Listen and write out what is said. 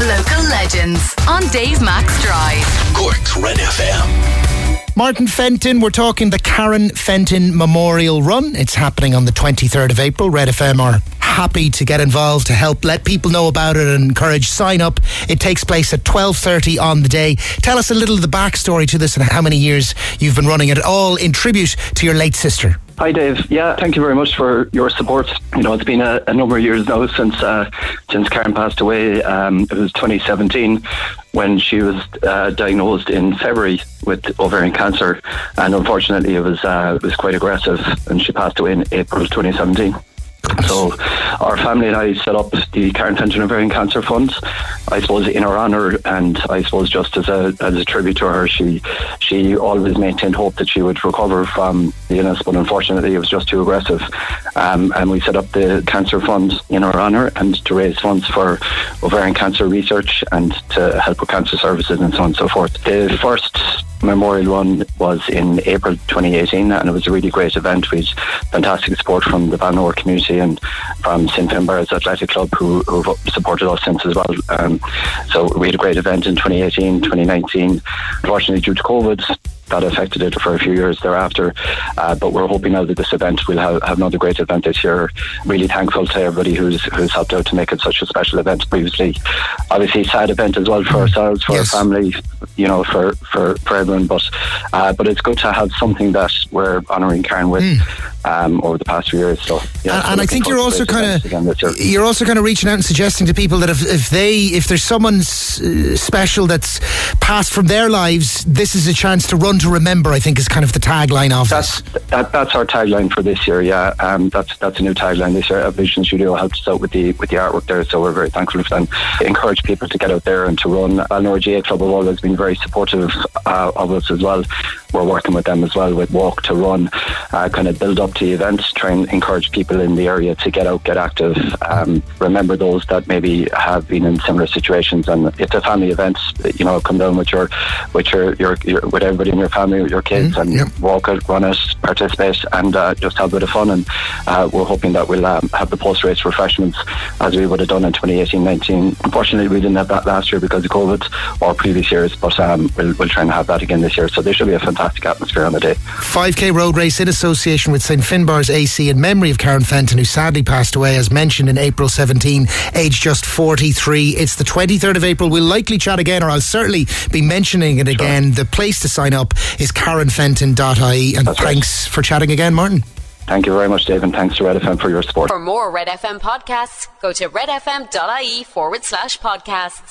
Local legends on Dave Max Drive. Cork's Red FM. Martin Fenton, we're talking the Karen Fenton Memorial Run. It's happening on the 23rd of April. Red FM are happy to get involved to help let people know about it and encourage sign up. It takes place at 12:30 on the day. Tell us a little of the backstory to this and how many years you've been running it all in tribute to your late sister. Hi, Dave. Yeah, thank you very much for your support. You know, it's been a, a number of years now since uh, since Karen passed away. Um, it was 2017 when she was uh, diagnosed in February with ovarian cancer, and unfortunately, it was uh, it was quite aggressive, and she passed away in April 2017. So, our family and I set up the Karen Fenton Ovarian Cancer Fund. I suppose in her honour, and I suppose just as a as a tribute to her, she she always maintained hope that she would recover from the illness, but unfortunately, it was just too aggressive. Um, and we set up the Cancer Fund in her honour and to raise funds for ovarian cancer research and to help with cancer services and so on and so forth. The first memorial run was in April 2018 and it was a really great event. We had fantastic support from the Van Balnor community and from St Finbarr's Athletic Club who, who supported us since as well. Um, so we had a great event in 2018, 2019. Unfortunately, due to COVID, that affected it for a few years thereafter. Uh, but we're hoping now that this event will have, have, another great event this year. Really thankful to everybody who's who's helped out to make it such a special event previously. Obviously, sad event as well for ourselves, for yes. our family, you know, for, for, for everyone. But uh, but it's good to have something that we're honouring Karen with. Mm. Um, over the past few years, so yeah, and, and I think you're also kind of you're also kind of reaching out and suggesting to people that if, if they if there's someone special that's passed from their lives, this is a chance to run to remember. I think is kind of the tagline of that's. That, that's our tagline for this year. Yeah, um, that's that's a new tagline this year. Vision Studio helped us out with the with the artwork there, so we're very thankful for them. Encourage people to get out there and to run. Balnor GAA Club have always been very supportive uh, of us as well. We're working with them as well with Walk to Run, uh, kind of build up to the event, try and encourage people in the area to get out, get active. Um, remember those that maybe have been in similar situations, and it's a family event. You know, come down with your with your, your, your with everybody in your family, with your kids, mm, and yep. walk run it, participate, and uh, just have a bit of fun. And uh, we're hoping that we'll um, have the post race refreshments as we would have done in 2018-19. Unfortunately, we didn't have that last year because of COVID or previous years, but um, we'll, we'll try and have that again this year. So there should be a fantastic atmosphere on the day. 5k road race in association with St Finbarr's AC in memory of Karen Fenton, who sadly passed away, as mentioned in April 17, aged just 43. It's the 23rd of April. We'll likely chat again, or I'll certainly be mentioning it again. Sure. The place to sign up is karenfenton.ie. And That's thanks right. for chatting again, Martin. Thank you very much, Dave, and thanks to Red FM for your support. For more Red FM podcasts, go to redfm.ie forward slash podcasts.